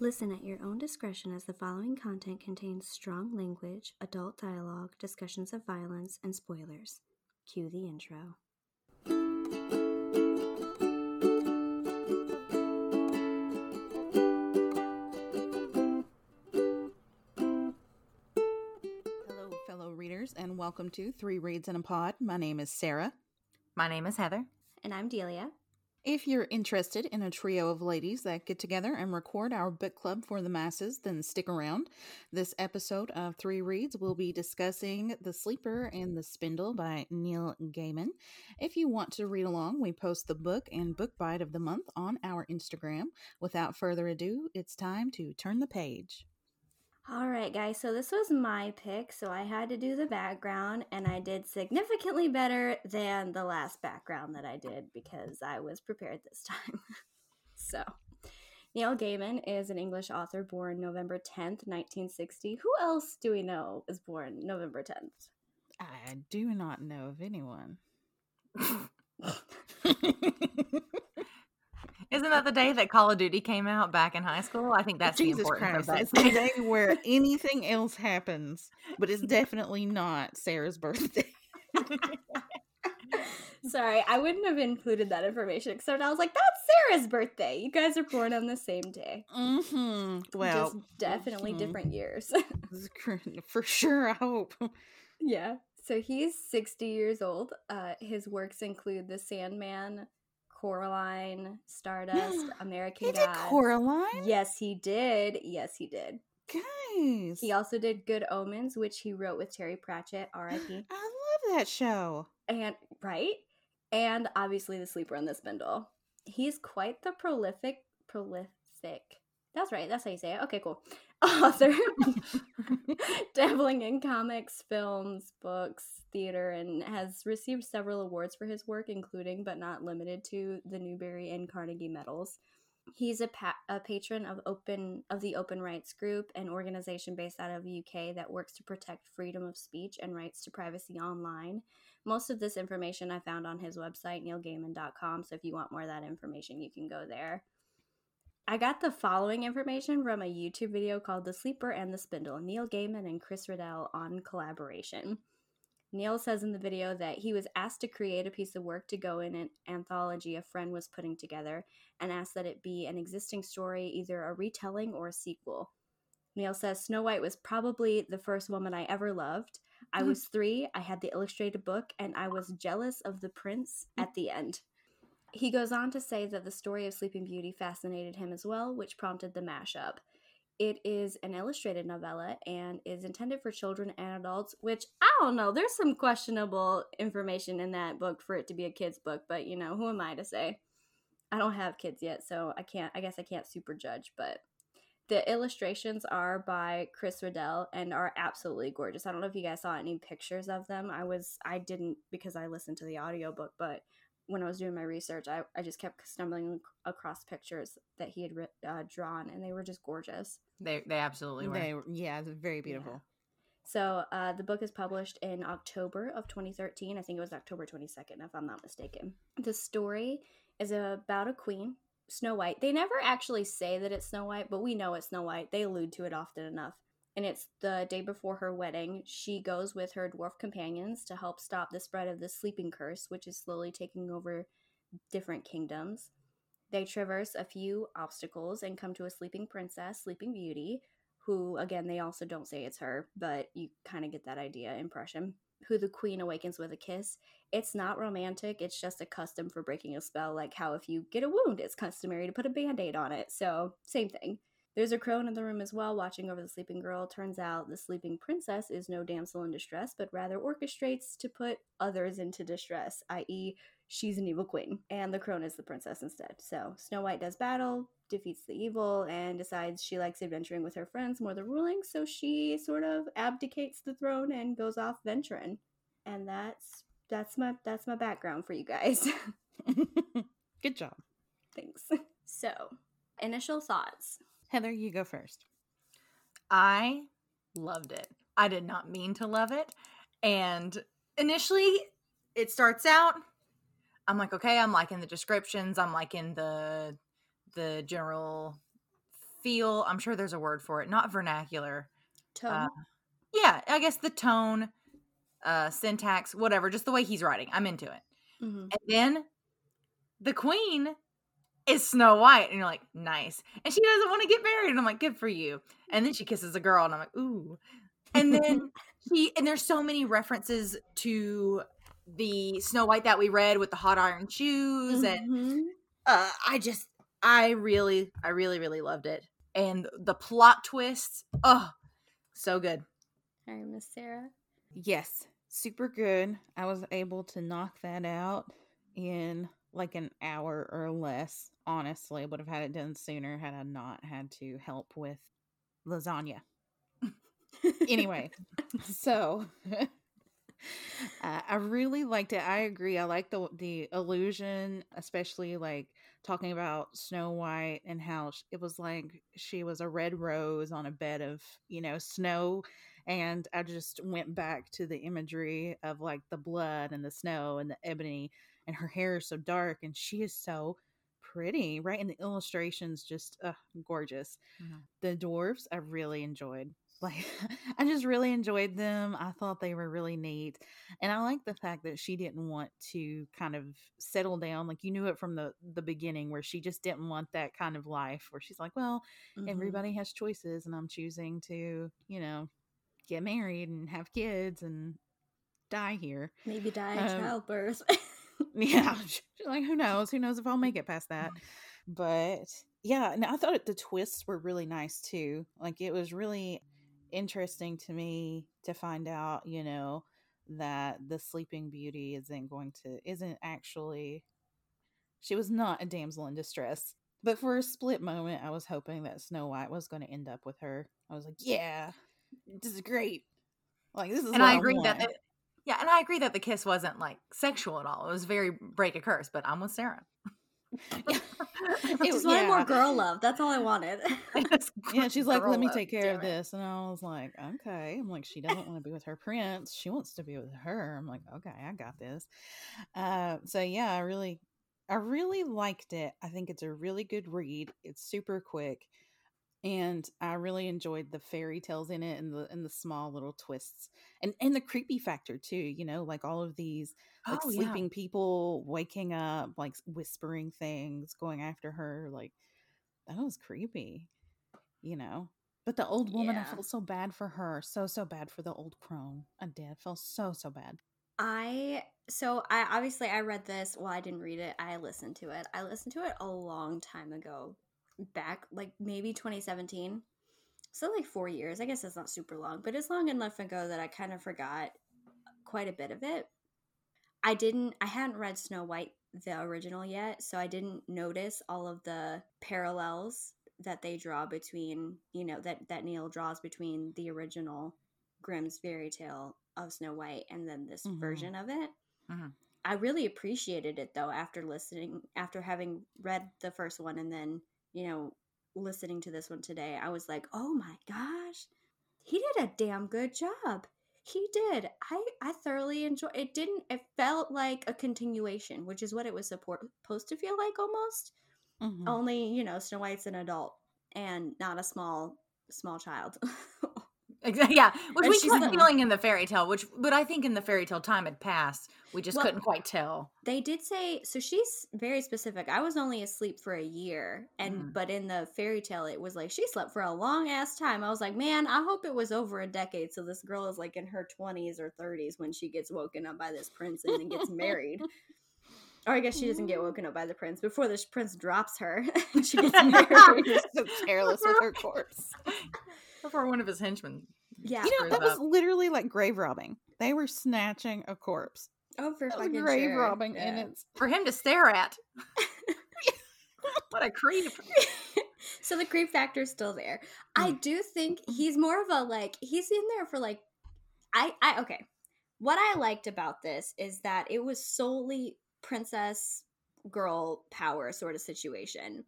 Listen at your own discretion as the following content contains strong language, adult dialogue, discussions of violence, and spoilers. Cue the intro. Hello, fellow readers, and welcome to Three Reads in a Pod. My name is Sarah. My name is Heather. And I'm Delia. If you're interested in a trio of ladies that get together and record our book club for the masses, then stick around. This episode of Three Reads will be discussing The Sleeper and the Spindle by Neil Gaiman. If you want to read along, we post the book and book bite of the month on our Instagram. Without further ado, it's time to turn the page. All right, guys, so this was my pick, so I had to do the background, and I did significantly better than the last background that I did because I was prepared this time. so, Neil Gaiman is an English author born November 10th, 1960. Who else do we know is born November 10th? I do not know of anyone. Isn't that the day that Call of Duty came out back in high school? I think that's Jesus the important Christ, part. it's the day where anything else happens, but it's definitely not Sarah's birthday. Sorry, I wouldn't have included that information except I was like, that's Sarah's birthday. You guys are born on the same day. Mm-hmm. Well, Just definitely mhm. different years. for sure, I hope. yeah. So he's 60 years old. Uh, his works include The Sandman, Coraline, Stardust, American He did Coraline? Yes, he did. Yes, he did. Guys. He also did Good Omens, which he wrote with Terry Pratchett, R.I.P. I love that show. and right and obviously the sleeper and the spindle he's quite the prolific prolific that's right that's how you say it okay cool author dabbling in comics films books theater and has received several awards for his work including but not limited to the newbery and carnegie medals he's a, pa- a patron of open of the open rights group an organization based out of uk that works to protect freedom of speech and rights to privacy online most of this information I found on his website, neilgaiman.com. So if you want more of that information, you can go there. I got the following information from a YouTube video called The Sleeper and the Spindle Neil Gaiman and Chris Riddell on collaboration. Neil says in the video that he was asked to create a piece of work to go in an anthology a friend was putting together and asked that it be an existing story, either a retelling or a sequel. Neil says Snow White was probably the first woman I ever loved. I mm-hmm. was three, I had the illustrated book, and I was jealous of the prince mm. at the end. He goes on to say that the story of Sleeping Beauty fascinated him as well, which prompted the mashup. It is an illustrated novella and is intended for children and adults, which I don't know. There's some questionable information in that book for it to be a kid's book, but you know, who am I to say? I don't have kids yet, so I can't, I guess I can't super judge, but the illustrations are by Chris Riddell and are absolutely gorgeous. I don't know if you guys saw any pictures of them. I was I didn't because I listened to the audiobook, but when I was doing my research, I, I just kept stumbling across pictures that he had uh, drawn, and they were just gorgeous. They they absolutely were. They, yeah, it's very beautiful. So uh, the book is published in October of 2013. I think it was October 22nd, if I'm not mistaken. The story is about a queen, Snow White. They never actually say that it's Snow White, but we know it's Snow White. They allude to it often enough. And it's the day before her wedding. She goes with her dwarf companions to help stop the spread of the sleeping curse, which is slowly taking over different kingdoms. They traverse a few obstacles and come to a sleeping princess, Sleeping Beauty, who, again, they also don't say it's her, but you kind of get that idea impression, who the queen awakens with a kiss. It's not romantic, it's just a custom for breaking a spell, like how if you get a wound, it's customary to put a band aid on it. So, same thing. There's a crone in the room as well, watching over the sleeping girl. Turns out the sleeping princess is no damsel in distress, but rather orchestrates to put others into distress, i.e., she's an evil queen, and the crone is the princess instead. So Snow White does battle, defeats the evil, and decides she likes adventuring with her friends more than ruling, so she sort of abdicates the throne and goes off venturing. And that's that's my that's my background for you guys. Good job. Thanks. So, initial thoughts. Heather, you go first. I loved it. I did not mean to love it. And initially, it starts out. I'm like, okay, I'm liking the descriptions. I'm liking the the general feel. I'm sure there's a word for it. Not vernacular. Tone. Uh, yeah, I guess the tone, uh, syntax, whatever. Just the way he's writing. I'm into it. Mhm. And then the queen is Snow White, and you're like, nice. And she doesn't want to get married, and I'm like, good for you. And then she kisses a girl, and I'm like, ooh. And then he and there's so many references to the Snow White that we read with the hot iron shoes, and Mhm. uh, I just, I really, I really, really loved it. And the plot twists, oh, so good. All right, Miss Sarah. Yes, super good. I was able to knock that out in like an hour or less. Honestly, would have had it done sooner had I not had to help with lasagna. Anyway, so uh, I really liked it. I agree. I like the the illusion, especially like talking about Snow White and how sh- it was like she was a red rose on a bed of you know snow, and I just went back to the imagery of like the blood and the snow and the ebony, and her hair is so dark, and she is so pretty, right? And the illustrations just uh, gorgeous. Mhm. The dwarves I really enjoyed. Like I just really enjoyed them. I thought they were really neat. And I like the fact that she didn't want to kind of settle down. Like you knew it from the the beginning where she just didn't want that kind of life where she's like, well, Mhm. everybody has choices and I'm choosing to, you know, get married and have kids and die here. maybe die in Um, childbirth. Yeah, she's like who knows? Who knows if I'll make it past that? Mm-hmm. But yeah, and I thought the twists were really nice too. Like it was really interesting to me to find out, you know, that the Sleeping Beauty isn't going to isn't actually she was not a damsel in distress. But for a split moment, I was hoping that Snow White was going to end up with her. I was like, yeah, this is great. Like this is and I agree that, want. the, yeah, and I agree that the kiss wasn't like sexual at all. It was very break a curse, but I'm with Sarah. It- I just wanted more girl love. That's all I wanted. Yeah, she's like, let me take care of this. And I was like, okay. I'm like, she doesn't want to be with her prince. She wants to be with her. I'm like, okay, I got this. Uh, so yeah, I really, I really liked it. I think it's a really good read. It's super quick. And I really enjoyed the fairy tales in it and the and the small little twists and and the creepy factor too. You know, like all of these like Oh, yeah. sleeping people waking up, like whispering things, going after her. Like that was creepy, you know. But the old woman, I felt so bad for her, so so bad for the old crone. I did, I felt so so bad. I so I obviously I read this. Well, I didn't read it. I listened to it. I listened to it a long time ago, back like maybe 2017. So like four years. I guess it's not super long, but it's long enough ago that I kind of forgot quite a bit of it. I didn't. I hadn't read Snow White the original yet, so I didn't notice all of the parallels that they draw between you know that that Neil draws between the original Grimm's fairy tale of Snow White and then this Mhm. version of it. Mhm. I really appreciated it though after listening after having read the first one and then, you know, listening to this one today. I was like, "Oh my gosh. He did a damn good job." He did. I I thoroughly enjoyed it. Didn't it felt like a continuation, which is what it was support, supposed to feel like almost. Mhm. Only, you know, Snow White's an adult and not a small small child. Exactly. Yeah, which And we kept the- feeling in the fairy tale. Which, but I think in the fairy tale time had passed. We just Well- couldn't quite tell. they did say so she's very specific i was only asleep for a year and Mhm. but in the fairy tale it was like she slept for a long ass time i was like man i hope it was over a decade so this girl is like in her 20s or 30s when she gets woken up by this prince and then gets married or i guess she doesn't get woken up by the prince before this prince drops her and she gets married so careless with her corpse. Before one of his henchmen. yeah You know, screws that was up. literally like grave robbing. They were snatching a corpse. oh for That fucking grave sure. robbing, and it's for him to stare at. what a creep. so the creep factor is still there. I Mm. do think he's more of a like he's in there for like I I okay. What I liked about this is that it was solely princess girl power sort of situation.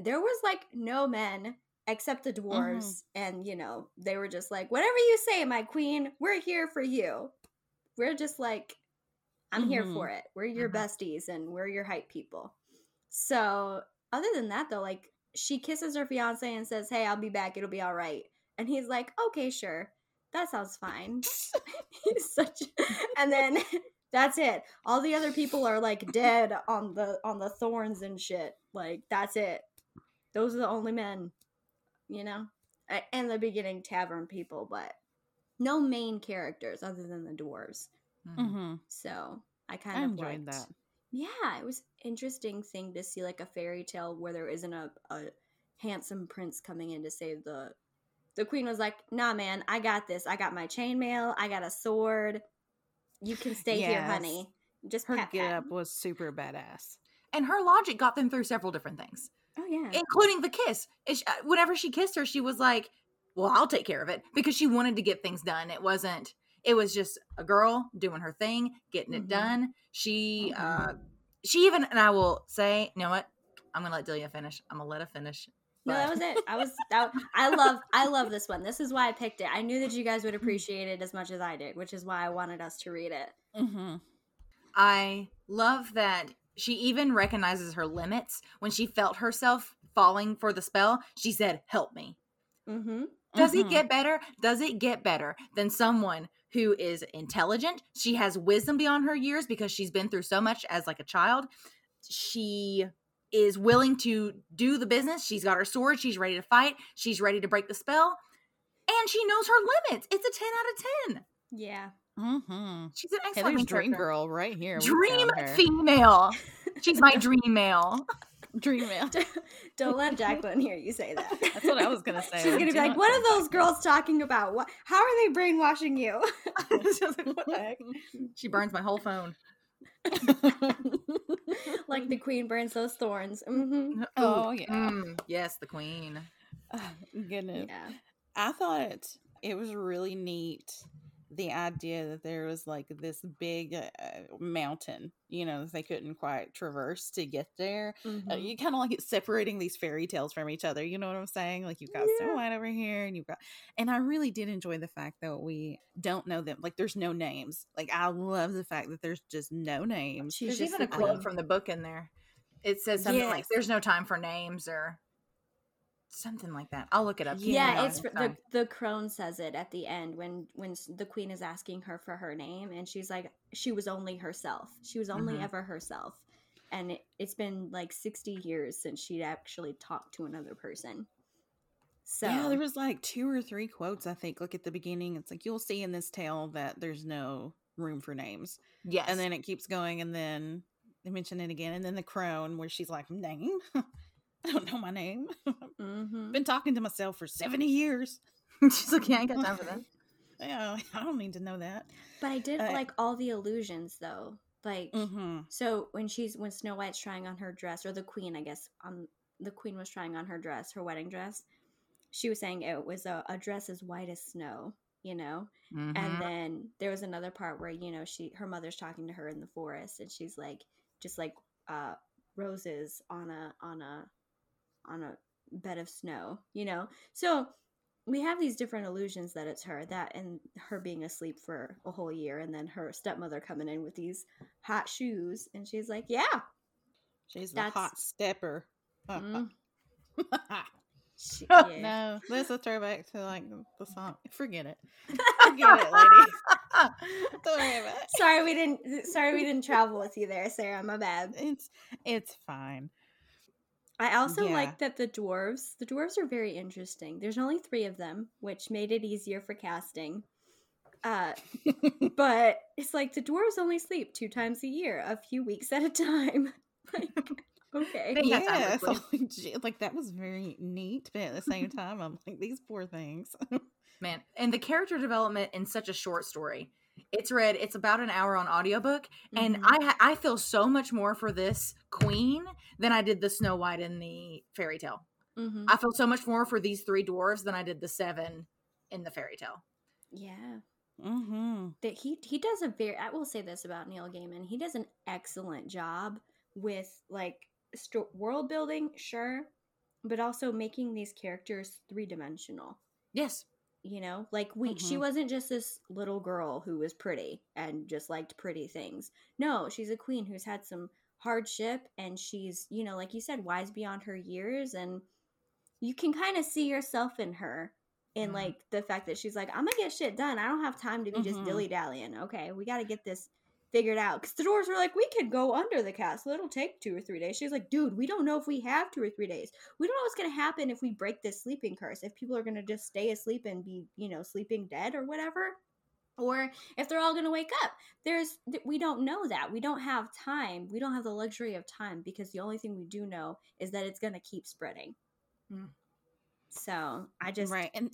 There was like no men except the dwarves and you know, they were just like whatever you say my queen, we're here for you. We're just like I'm here Mhm. for it. We're your Mhm. besties and we're your hype people. So, other than that though, like she kisses her fiance and says, "Hey, I'll be back. It'll be all right." And he's like, "Okay, sure. That sounds fine." he's such and then that's it. All the other people are like dead on the on the thorns and shit. Like that's it. Those are the only men, you know. And the beginning tavern people, but no main characters other than the dwarves. Mhm. Mm-hmm. So I kind I of enjoyed liked- that. Yeah, it was interesting thing to see like a fairy tale where there isn't a, a handsome prince coming in to save the the queen was like, nah man, I got this. I got my chainmail, I got a sword. You can stay here, honey. Just Her pat, get pat. up was super badass. And her logic got them through several different things, Oh yeah. including the kiss. She- uh, Whenever she kissed her, she was like, "Well, I'll take care of it," because she wanted to get things done. It wasn't. It was just a girl doing her thing, getting it Mhm. done. She, Mhm. uh, she even, and I will say, you know what? I'm gonna let Delia finish. I'm gonna let her finish. no, that was it. I was that, I love I love this one. This is why I picked it. I knew that you guys would appreciate it as much as I did, which is why I wanted us to read it. Mm-hmm. I love that she even recognizes her limits when she felt herself falling for the spell. She said, "Help me." Mm-hmm. Does it get better? Does it get better than someone who is intelligent? She has wisdom beyond her years because she's been through so much as like a child. She is willing to do the business. She's got her sword. She's ready to fight. She's ready to break the spell. And she knows her limits. It's a 10 out of 10. Yeah. Mm-hmm. She's an Hey, excellent there's Dream character. Girl right here. Dream female. She's my dream male. Dream male. Don't let Jacqueline hear you say that. That's what I was gonna say. She's gonna be like, not "What are those girls talking about? What? How are they brainwashing you?" She's like, what the heck? She burns my whole phone. like the queen burns those thorns. hmm Oh, yeah. mm, yes, the queen. Oh, goodness. Yeah. I thought it was really neat the idea that there was like this big uh, mountain, you know, that they couldn't quite traverse to get there. Uh, Mhm. you kind of like it separating these fairy tales from each other. You know what I'm saying? Like you've got Snow White over here, and you've got, and I really did enjoy the fact that we don't know them. Like there's no names. Like I love the fact that there's just no names. She's There's just even a quote from the book in there. It says something like, "There's no time for names" or something like that. I'll look it up. Keep Yeah, it's for, the the crone says it at the end when when the queen is asking her for her name and she's like she was only herself. She was only Mhm. ever herself. And it, it's been like 60 years since she'd actually talked to another person. So Yeah, there was like two or three quotes. I think. Look at the beginning. It's like you'll see in this tale that there's no room for names. yes, and then it keeps going and then they mention it again and then the crone where she's like name i don't know my name Mhm. been talking to myself for 70 years she's like, "Yeah, I ain't got time for that." yeah i don't need to know that But I did Uh, like all the illusions though. Like mm-hmm so when she's when Snow White's trying on her dress or the queen, I guess, um the queen was trying on her dress, her wedding dress. She was saying it was a, a dress as white as snow, you know? Mhm. And then there was another part where, you know, she her mother's talking to her in the forest and she's like just like uh roses on a on a on a bed of snow, you know? So we have these different illusions that it's her that and her being asleep for a whole year and then her stepmother coming in with these hot shoes and she's like yeah. She's the hot stepper. Mm, she, yeah. no. This is a throwback to like the song. Forget it. Forget it lady. Don't worry about it sorry we didn't sorry we didn't travel with you there sarah. My bad. It's it's fine i also Yeah. like that the dwarves the dwarves are very interesting. There's only three of them which made it easier for casting. Uh but it's like the dwarves only sleep two times a year a few weeks at a time. Like okay. They- yeah, so, like, like that was very neat, but at the same time, I'm like these poor things. man and the character development in such a short story it's read it's about an hour on audiobook and Mhm. i i feel so much more for this queen than i did the snow white in the fairy tale Mhm. i feel so much more for these three dwarves than i did the seven in the fairy tale yeah mm-hmm. that he he does a very I will say this about Neil Gaiman. He does an excellent job with like sto- world building, sure, but also making these characters three-dimensional. yes You know, like we she Mhm. wasn't just this little girl who was pretty and just liked pretty things. No, she's a queen who's had some hardship and she's, you know, like you said, wise beyond her years and you can kind of see yourself in her in Mhm. like the fact that she's like, I'm gonna get shit done. I don't have time to be just Mhm. dilly dallying. Okay, we got to get this figured out. Because the doors were like, we could go under the castle. It'll take two or three days. She's like, dude, we don't know if we have two or three days. We don't know what's gonna happen if we break this sleeping curse. If people are gonna just stay asleep and be, you know, sleeping dead or whatever. Or if they're all going to wake up, there's we don't know that. We don't have time. We don't have the luxury of time because the only thing we do know is that it's going to keep spreading. Mm. So I just right. And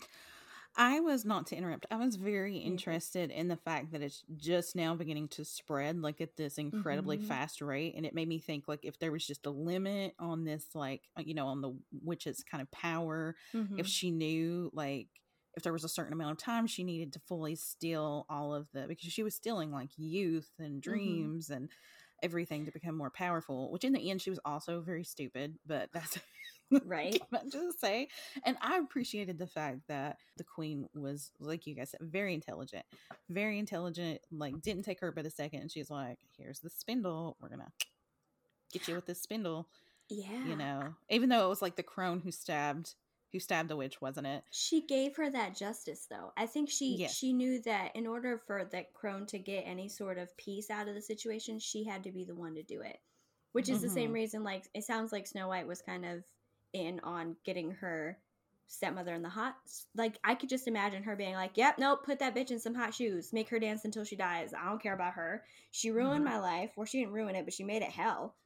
I was not to interrupt. I was very interested in the fact that it's just now beginning to spread like at this incredibly Mhm. fast rate and it made me think like if there was just a limit on this like uh, you know on the witch's kind of power Mhm. if she knew like if there was a certain amount of time she needed to fully steal all of the because she was stealing like youth and dreams and everything to become more powerful which in the end she was also very stupid but that's right. just say and i appreciated the fact that the queen was like you guys said very intelligent very intelligent like didn't take her but a second and she's like here's the spindle we're gonna get you with this spindle Yeah. you know even though it was like the crone who stabbed who stabbed the witch wasn't it She gave her that justice though. I think she Yes. she knew that in order for that crone to get any sort of peace out of the situation, she had to be the one to do it. Which is the same Mhm. reason like it sounds like Snow White was kind of in on getting her stepmother in the hot like I could just imagine her being like, "Yep, nope, put that bitch in some hot shoes. Make her dance until she dies. I don't care about her. She ruined Mhm. my life. Or she didn't ruin it, but she made it hell."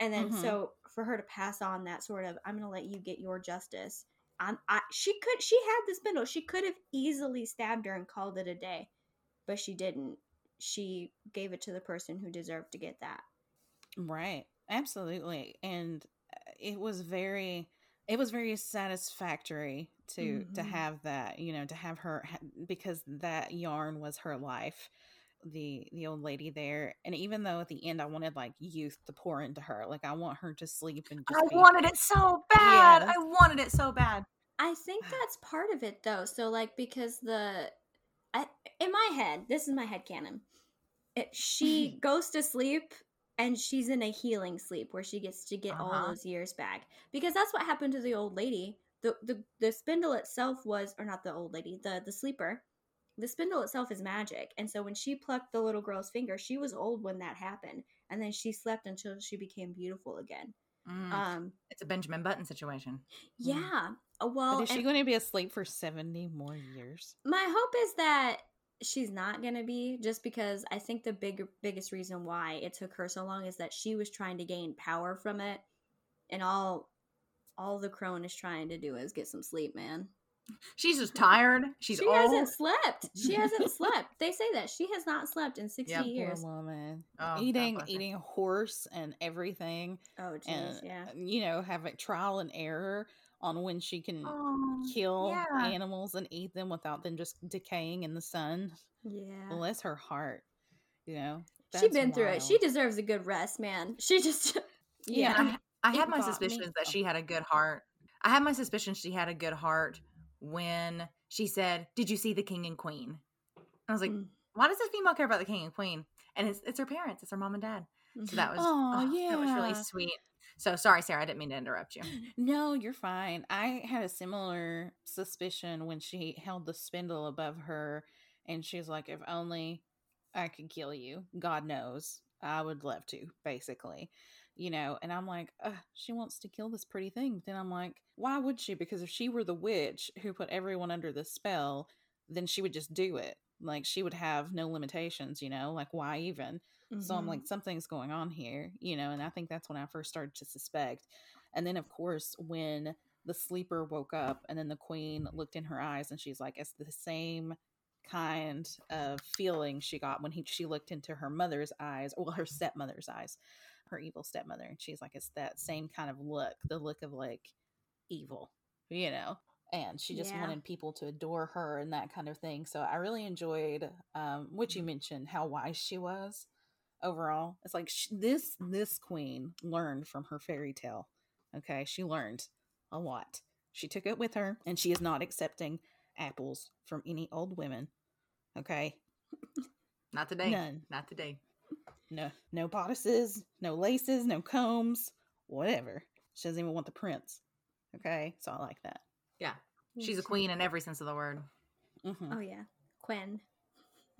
And then Mhm. so for her to pass on that sort of I'm to let you get your justice. I'm, I she could she had the spindle. She could have easily stabbed her and called it a day, but she didn't. She gave it to the person who deserved to get that. Right. Absolutely. And it was very it was very satisfactory to to Mhm. have that, you know, to have her because that yarn was her life. The the old lady there. And even though at the end I wanted like youth to pour into her, like I want her to sleep and just I be wanted it so bad. Yes. I wanted it so bad. I think that's part of it though. So like because the I, in my head, this is my head canon. It, she goes to sleep and she's in a healing sleep where she gets to get all Uh-huh. those years back because that's what happened to the old lady. The, the the spindle itself was or not the old lady, the the sleeper. The spindle itself is magic. And so when she plucked the little girl's finger, she was old when that happened. And then she slept until she became beautiful again. Mm. Um it's a Benjamin Button situation. yeah. Uh, Well, But is she going to be asleep for 70 more years? my hope is that she's not gonna be just because i think the big biggest reason why it took her so long is that she was trying to gain power from it and all all the crone is trying to do is get some sleep man She's just tired. She's she old. hasn't slept she hasn't slept they say that she has not slept in 60 Yep. Years Poor woman. Oh, eating eating horse and everything oh jeez and yeah you know having trial and error on when she can Oh, kill yeah. animals and eat them without them just decaying in the sun. yeah Bless her heart. You know, she that's been through it she deserves a good rest man she just Yeah, yeah I, I had my got me. suspicions that she had a good heart. I had my suspicions she had a good heart when she said, "Did you see the king and queen?" I was like, Mm. "Why does this female care about the king and queen?" And it's it's her parents, it's her mom and dad. So that was Aw, oh, that was really sweet. So sorry, Sarah, I didn't mean to interrupt you. No, you're fine. I had a similar suspicion when she held the spindle above her and she's like, if only I could kill you, God knows, I would love to, basically. You know, and I'm like, she wants to kill this pretty thing. Then I'm like, why would she? Because if she were the witch who put everyone under the spell, then she would just do it. Like she would have no limitations, you know, like why even? So I'm like, something's going on here, you know, and I think that's when I first started to suspect. And then, of course, when the sleeper woke up and then the queen looked in her eyes and she's like, it's the same kind of feeling she got when he, she looked into her mother's eyes, well, her stepmother's eyes, her evil stepmother. And she's like, it's that same kind of look, the look of like evil, you know? And she just Yeah. wanted people to adore her and that kind of thing. So I really enjoyed um, what you mentioned, how wise she was overall. It's like sh- this this queen learned from her fairy tale. Okay, she learned a lot. She took it with her, and she is not accepting apples from any old women. Okay, Not today. none. Not today. No, no bodices, no laces, no combs, whatever. She doesn't even want the prince. Okay, so I like that. Yeah. She's a queen in every sense of the word. Mhm. Oh yeah, Quinn.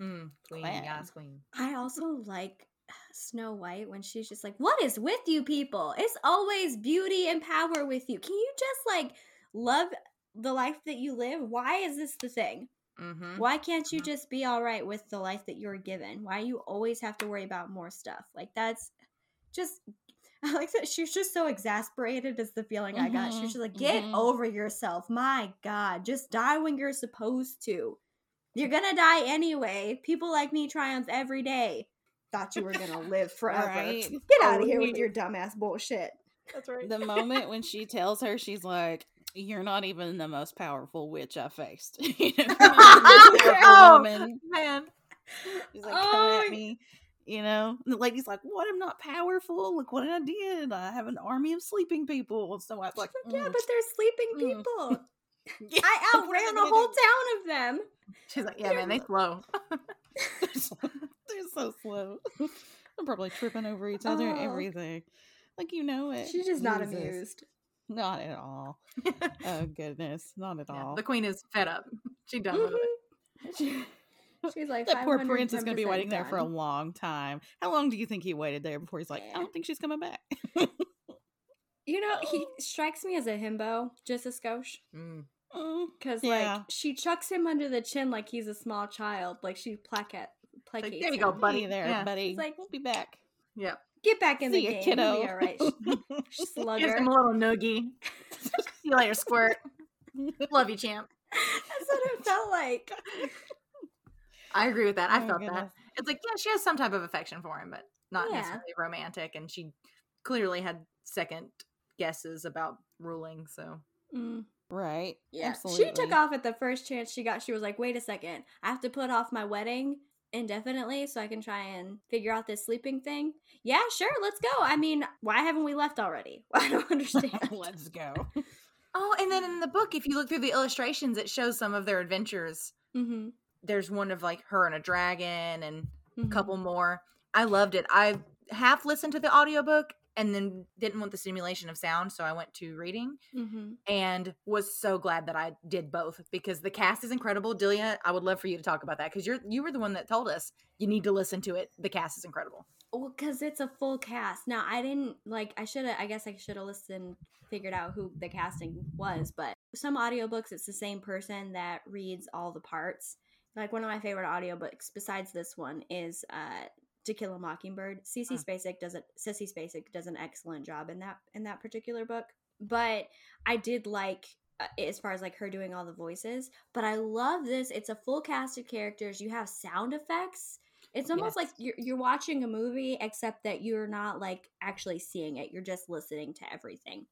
Mm, queen, Queen. yes, queen. I also like Snow White when she's just like, "What is with you people? It's always beauty and power with you. Can you just like love the life that you live? Why is this the thing? Mm-hmm. Why can't you just be all right with the life that you're given? Why you always have to worry about more stuff? Like that's just I like that she's just so exasperated is the feeling I got. She's Mhm, just like, get mhm. over yourself. My God. Just die when you're supposed to. You're gonna die anyway. People like me triumph every day. Thought you were gonna live forever. Right. Get out of here with your dumbass bullshit. That's right. The moment when she tells her, she's like, "You're not even the most powerful witch I faced." you know, the Oh, woman. Man. She's like, "Come Oh, at me." You know, and the lady's like, "What? I'm not powerful. Look what I did. I have an army of sleeping people." So I was like, yeah, "Mm, but they're sleeping Mm. people. yeah, I what am I outran a whole town of them. She's like, yeah, man, they slow. they're, so, they're so slow. I'm probably tripping over each other and Oh. everything. Like you know it. She's just not Jesus. amused. Not at all. Oh goodness, not at Yeah, all. the queen is fed up. She done with it. She's like that poor prince is going to be 510% waiting there for a long time. How long do you think he waited there before he's like, I don't think she's coming back? You know, he strikes me as a himbo, just a skosh. Mm. Because, Yeah. like, she chucks him under the chin like he's a small child. Like, she placat, Like, there you him. go, buddy. There, Yeah. buddy. It's like- we'll be back. Yeah. Get back in the See ya, game. kiddo. You'll be all right, Gives slugger. him a little noogie. See you later, squirt. Love you, champ. That's what it felt like. I agree with that. I Oh, felt that. It's like, yeah, she has some type of affection for him, but not Yeah. necessarily romantic. And she clearly had second guesses about ruling. So Mm, Right. yeah. Absolutely. She took off at the first chance she got. She was like, wait a second. I have to put off my wedding indefinitely so I can try and figure out this sleeping thing. Yeah, sure. Let's go. I mean, why haven't we left already? I don't understand. Let's go. Oh, and then in the book, if you look through the illustrations, it shows some of their adventures. mm-hmm. There's one of like her and a dragon and a Mhm. couple more. I loved it. I half listened to the audiobook and then didn't want the stimulation of sound, so I went to reading Mm-hmm. and was so glad that I did both because the cast is incredible. Delia, I would love for you to talk about that because you're you were the one that told us you need to listen to it. The cast is incredible. Well, because it's a full cast. Now, I didn't like. I should have. I guess I should have listened, figured out who the casting was. But some audiobooks, it's the same person that reads all the parts. Like one of my favorite audiobooks, besides this one, is uh, "To Kill a Mockingbird." Cece Mm. Spacek does it. Sissy Spacek does an excellent job in that in that particular book. But I did like uh, as far as like her doing all the voices. But I love this. It's a full cast of characters. You have sound effects. It's almost Yes. like you're, you're watching a movie, except that you're not like actually seeing it. You're just listening to everything,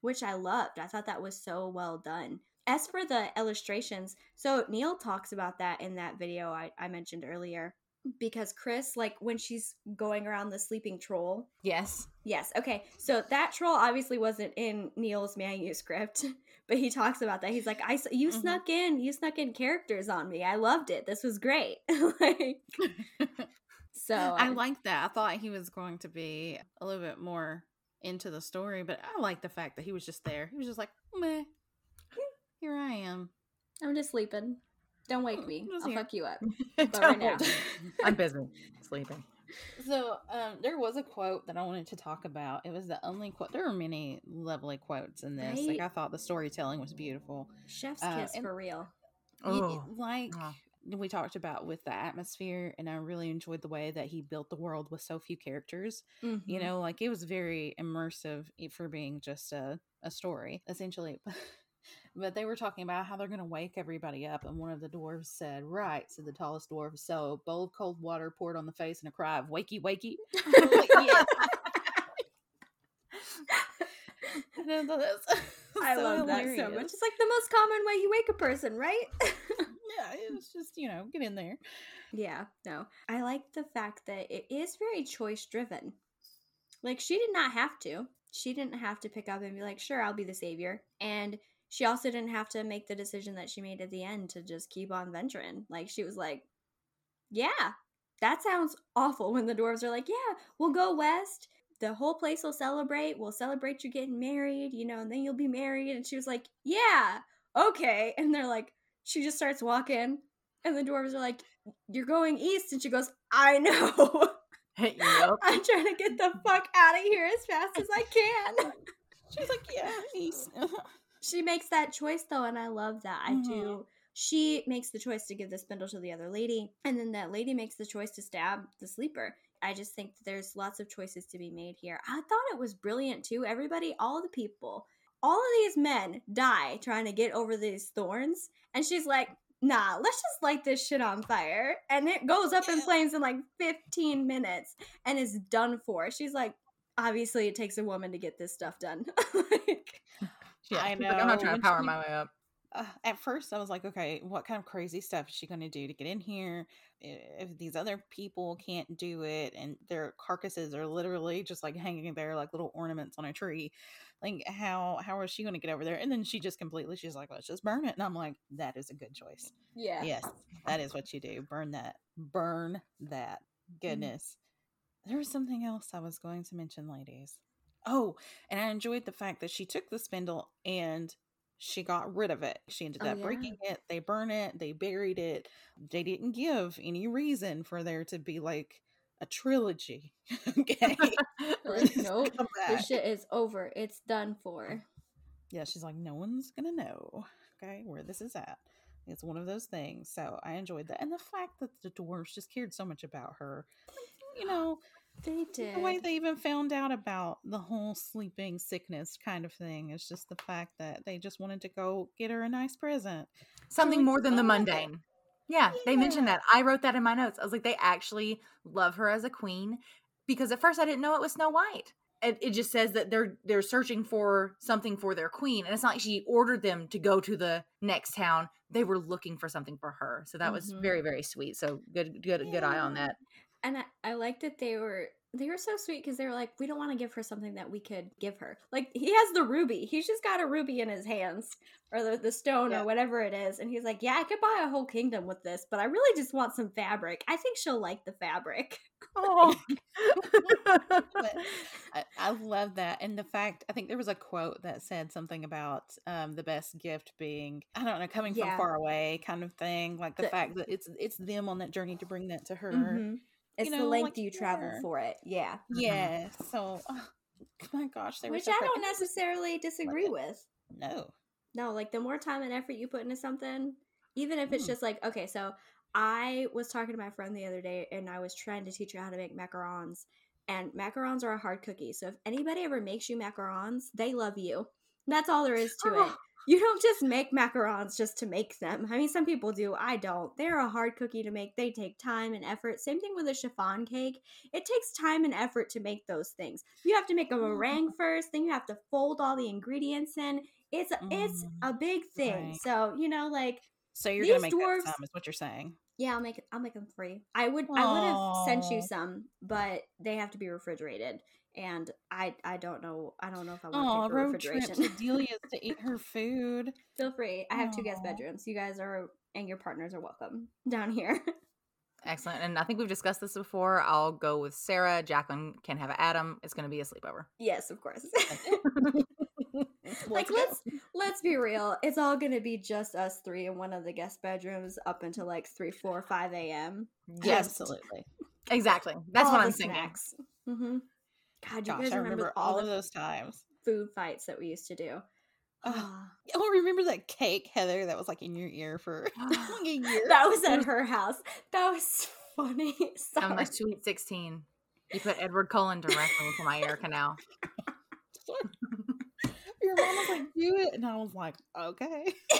which I loved. I thought that was so well done. As for the illustrations, so Neil talks about that in that video I, I mentioned earlier. Because Chris, like when she's going around the sleeping troll, Yes. Yes. Okay. So that troll obviously wasn't in Neil's manuscript, but he talks about that. He's like, "I you Mhm. snuck in, you snuck in characters on me. I loved it. This was great." like, so I like that. I thought he was going to be a little bit more into the story, but I like the fact that he was just there. He was just like, meh, here I am. I'm just sleeping. Don't wake Mm, me. I'll here. fuck you up. Don't right now. I'm busy sleeping. So um, there was a quote that I wanted to talk about. It was the only quote. There were many lovely quotes in this. Like I thought the storytelling was beautiful. Chef's Uh, kiss for real. Oh. like Oh. we talked about with the atmosphere, and I really enjoyed the way that he built the world with so few characters. You Mhm. know, like it was very immersive for being just a, a story, essentially. But they were talking about how they're going to wake everybody up, and one of the dwarves said, "Right," said the tallest dwarf. So, bowl of cold water poured on the face, and a cry of "Wakey, wakey!" I was like, "Yes." And I thought that so love that so much. It's like the most common way you wake a person, right? Yeah, it's just you know get in there. Yeah, no. I like the fact that it is very choice driven. Like, she did not have to. She didn't have to pick up and be like, sure, I'll be the savior. And she also didn't have to make the decision that she made at the end to just keep on venturing. Like, she was like, yeah, that sounds awful when the dwarves are like, yeah, we'll go west. the whole place will celebrate. We'll celebrate you getting married, you know, and then you'll be married. And she was like, yeah, okay. And they're like, she just starts walking, and the dwarves are like, you're going east. And she goes, I know. yep. I'm trying to get the fuck out of here as fast as I can. She's like, yeah, he's. She makes that choice though, and I love that. I Mhm. do. She makes the choice to give the spindle to the other lady, and then that lady makes the choice to stab the sleeper. I just think that there's lots of choices to be made here. I thought it was brilliant too. Everybody, all the people, all of these men die trying to get over these thorns, and she's like, nah, let's just light this shit on fire. And it goes up in flames in like 15 minutes and is done for. She's like, obviously, it takes a woman to get this stuff done. like, Yeah, I she's like, I'm not trying when to power she- my way up. uh, at first I was like, okay, what kind of crazy stuff is she going to do to get in here? If these other people can't do it and their carcasses are literally just like hanging there like little ornaments on a tree, like how how is she going to get over there? And then she just completely she's like, let's just burn it, and I'm like, that is a good choice. yeah. Yes, that is what you do. Burn that. Burn that. Goodness. There was something else I was going to mention, ladies. Oh, and I enjoyed the fact that she took the spindle and she got rid of it. She ended Oh, up yeah. breaking it. They burn it. They buried it. They didn't give any reason for there to be like a trilogy. okay. Like, nope, This shit is over. It's done for. Yeah, she's like, no one's gonna know, okay, where this is at. It's one of those things. So I enjoyed that, and the fact that the dwarves just cared so much about her. You know, They did. the way they even found out about the whole sleeping sickness kind of thing is just the fact that they just wanted to go get her a nice present. Something more than the oh, mundane. Yeah, they mentioned that. I wrote that in my notes. I was like, they actually love her as a queen because at first I didn't know it was Snow White. It, it just says that they're they're searching for something for their queen, and it's not like she ordered them to go to the next town. They were looking for something for her, so that was Mhm. very very sweet. So good good good eye on that. And I, I liked that they were they were so sweet because they were like, we don't want to give her something that we could give her. Like he has the ruby. He's just got a ruby in his hands, or the, the stone, Yeah. or whatever it is. And he's like, yeah, I could buy a whole kingdom with this, but I really just want some fabric. I think she'll like the fabric. Oh, I, I love that, and the fact I think there was a quote that said something about um, the best gift being I don't know coming Yeah. from far away kind of thing, like the, The- fact that it's it's them on that journey to bring that to her. Mhm. It's the know, length like, you travel yeah. for it. Yeah. Yeah. So, oh, my gosh, they Which so I don't necessarily disagree it. with. No. No, like the more time and effort you put into something, even if it's Mm. just like, okay, so I was talking to my friend the other day and I was trying to teach her how to make macarons. And macarons are a hard cookie. So if anybody ever makes you macarons, they love you. That's all there is to it. You don't just make macarons just to make them. I mean, some people do. I don't. They're a hard cookie to make. They take time and effort. Same thing with a chiffon cake. It takes time and effort to make those things. You have to make a meringue first, then you have to fold all the ingredients in. It's a, it's Mm, a big thing. right. So you know, like So you're gonna make dwarves- some, is what you're saying. yeah, I'll make. I'll make them free. I would. I would have sent you some, but they have to be refrigerated, and I I don't know. I don't know if I want to pay for road trip refrigeration. to Delia's to eat her food. Feel free. I have two guest bedrooms. You guys are and your partners are welcome down here. excellent. And I think we've discussed this before. I'll go with Sarah. Jacqueline can have Adam. It's going to be a sleepover. yes, of course. Let's like go. let's let's be real. It's all gonna be just us three in one of the guest bedrooms up until like three, four, five a.m. Yes, absolutely. exactly. That's All what I'm thinking. snacks. Mm-hmm. God, you Gosh, guys I remember, remember all all of those times. food fights that we used to do? Ugh. Ah. Oh, remember that cake, Heather, that was like in your ear for like a year? that was at her house. That was funny. I'm Sorry. a sweet 16. You put Edward Cullen directly into my ear canal. Your mom was like, do it. And I was like, okay. I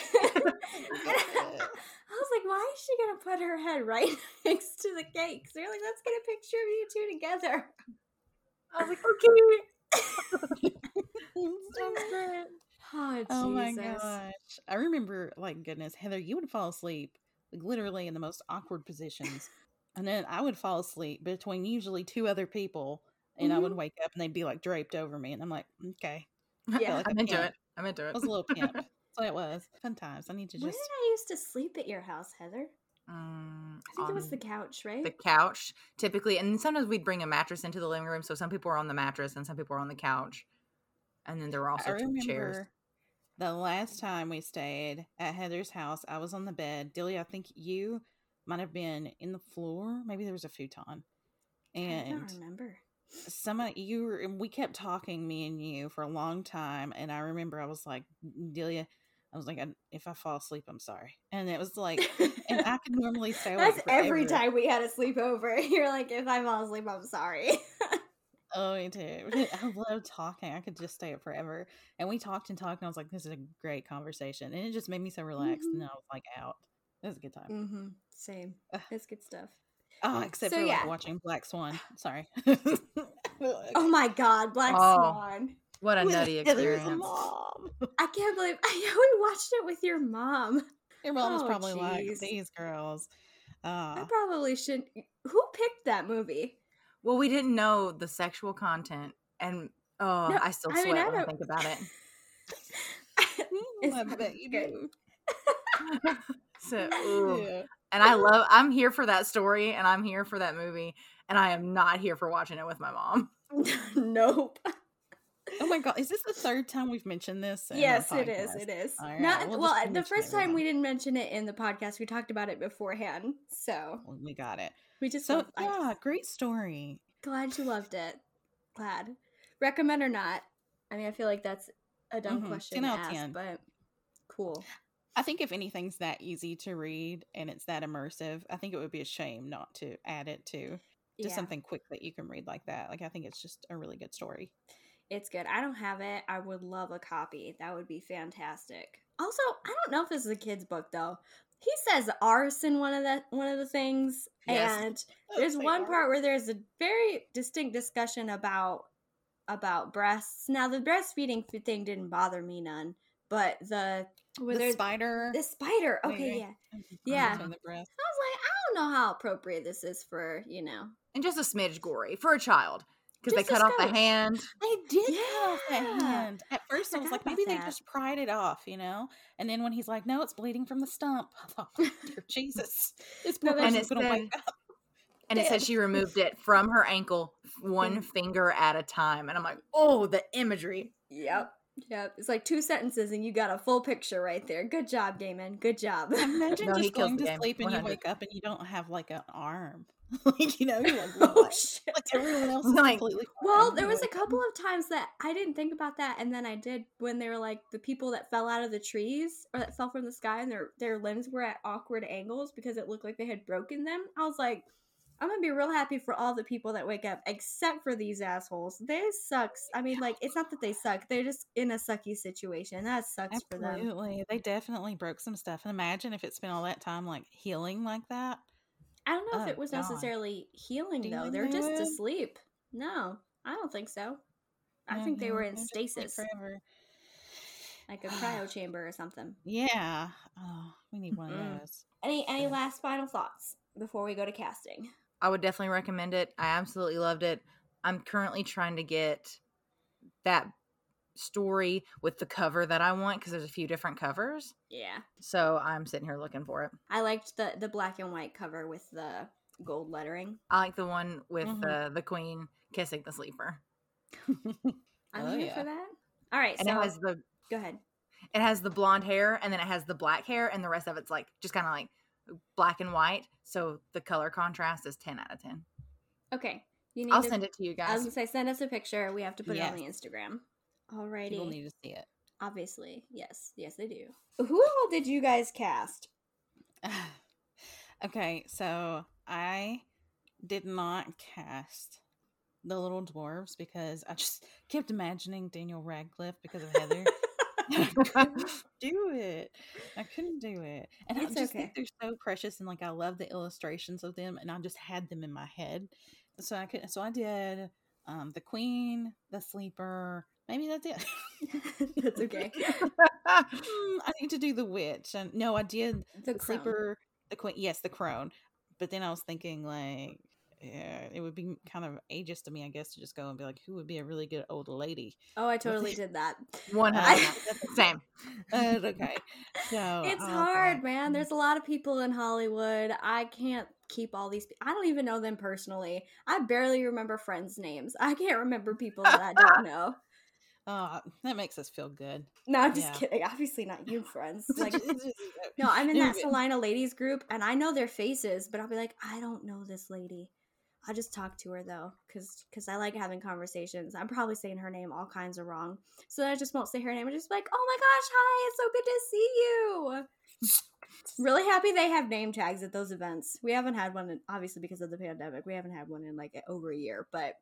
was like, why is she gonna put her head right next to the cake? So you're like, let's get a picture of you two together. I was like, okay. Sounds great. Oh, Jesus. Oh my gosh. I remember, like, goodness, Heather, you would fall asleep, like, literally in the most awkward positions. And then I would fall asleep between usually two other people. And I would mm-hmm. wake up and they'd be like draped over me. And I'm like, okay. Yeah. like I'm a into pimp. it. I'm into I it. It was a little pimp. That's what it was. Fun times. I need to Where just. did I used to sleep at your house, Heather? Mm, I think it was the couch, right? the couch typically, and sometimes we'd bring a mattress into the living room. So some people were on the mattress and some people were on the couch, and then there were also I two chairs. the last time we stayed at Heather's house, I was on the bed. Delia, I think you might have been in the floor. Maybe there was a futon. I And don't remember. some of you were, and we kept talking, me and you, for a long time. And I remember I was like, Delia, I was like, "I- if I fall asleep, I'm sorry. And it was like, and I could normally stay awake. That's every time we had a sleepover. You're like, if I fall asleep, I'm sorry. Oh, me too. I love talking. I could just stay up forever. And we talked and talked, and I was like, this is a great conversation. And it just made me so relaxed. Mhm. And I was like, out. It was a good time. mm-hmm. Same. Ugh. It's good stuff. Oh, except So, for yeah. like watching Black Swan. Sorry. Oh my God, Black Oh. Swan. What a With nutty Heather's experience! mom. I can't believe I know we watched it with your mom. Your mom was Oh, probably like, these girls. I Uh, probably shouldn't. Who picked that movie? Well, we didn't know the sexual content, and oh, No, I still I sweat mean, I when I don't- think about it. It's I not bet you good. do. So. Yeah. and I love. I'm here for that story, and I'm here for that movie, and I am not here for watching it with my mom. nope. Oh my god, is this the third time we've mentioned this? Yes, it is. It is. Right, Not we'll well. The first time we didn't mention it in the podcast. We talked about it beforehand, so We got it. we just. So yeah, just- great story. glad you loved it. Glad. Recommend or not? I mean, I feel like that's a dumb Mhm. question 10 to out ask, 10. but cool. I think if anything's that easy to read and it's that immersive, I think it would be a shame not to add it to just yeah, something quick that you can read like that. Like I think it's just a really good story. It's good. I don't have it. I would love a copy. That would be fantastic. Also, I don't know if this is a kid's book though. He says arse in one of the one of the things, Yes. and oh, there's one part where there's a very distinct discussion about about breasts. Now the breastfeeding thing didn't bother me none, but the where the spider. the spider. Okay, yeah. yeah. yeah. the breast. I was like, I don't know how appropriate this is for you know. and just a smidge gory for a child because they cut off the hand. They did cut off the hand. At first, I, was like, maybe they that. just pried it off, you know. And then when he's like, "No, it's bleeding from the stump," I thought, "Oh, dear Jesus, this poor No, but- And person's it gonna wake up. And it Dead. she removed it from her ankle, one mm-hmm. finger at a time. And I'm like, oh, the imagery. Yep. Yep. It's like two sentences and you got a full picture right there. Good job, Damon. Good job. Imagine No, just going to game, sleep and you wake up and you don't have like an arm. like you know, you're like, oh, shit. like everyone else is Like- completely. Well, there was a couple mm. of times that I didn't think about that, and then I did when they were like the people that fell out of the trees or that fell from the sky, and their their limbs were at awkward angles because it looked like they had broken them. I was like, I'm gonna be real happy for all the people that wake up, except for these assholes. They sucks. I mean, like it's not that they suck; they're just in a sucky situation. That sucks for them. Absolutely, they definitely broke some stuff. And imagine if it spent all that time like healing like that. I don't know if Oh, it was God. necessarily healing though. They're just fluid? asleep. No, I don't think so. I No, think they no, were in they're just like stasis, forever. like a cryo chamber or something. Yeah. Oh, we need one Mm-mm. of those. Any any Yeah. last final thoughts before we go to casting? I would definitely recommend it. I absolutely loved it. I'm currently trying to get that story with the cover that I want because there's a few different covers. Yeah, So I'm sitting here looking for it. I liked the the black and white cover with the gold lettering. I like the one with Mhm. the the queen kissing the sleeper, I'm Oh, here yeah. for that. All right, and so it has the go ahead. it has the blonde hair, and then it has the black hair, and the rest of it's like just kind of like black and white. So the color contrast is ten out of ten. Okay, you need. I'll to, send it to you I was guys. gonna say send us a picture. We have to put it on the Instagram. Alrighty. People need to see it. Obviously, yes, yes, they do. Who all did you guys cast? okay, so I did not cast the little dwarves because I just kept imagining Daniel Radcliffe because of Heather. I couldn't do it. I couldn't do it. And It's I just okay. think they're so precious and like I love the illustrations of them and I just had them in my head. So I could so I did um the queen, the sleeper, maybe that's it. That's okay. Mm, I need to do the witch. And no, I did The the sleeper, the queen. Yes, the crone. But then I was thinking like yeah, it would be kind of ageist to me, I guess, to just go and be like, who would be a really good old lady? Oh, I totally did that. One hundred. Same. Uh, okay, so It's oh, hard, man. There's a lot of people in Hollywood. I can't keep all these. pe- I don't even know them personally. I barely remember friends' names. I can't remember people that I don't know. Oh, that makes us feel good. No, I'm just Yeah. kidding. Obviously not you, friends. Like, uh, no, I'm in that. Salina ladies group, and I know their faces, but I'll be like, I don't know this lady. I'll just talk to her though, because because I like having conversations. I'm probably saying her name all kinds of wrong, so I just won't say her name. I'm just be like, oh my gosh, hi, it's so good to see you. Really happy they have name tags at those events. We haven't had one, in, obviously because of the pandemic. We haven't had one in like over a year, but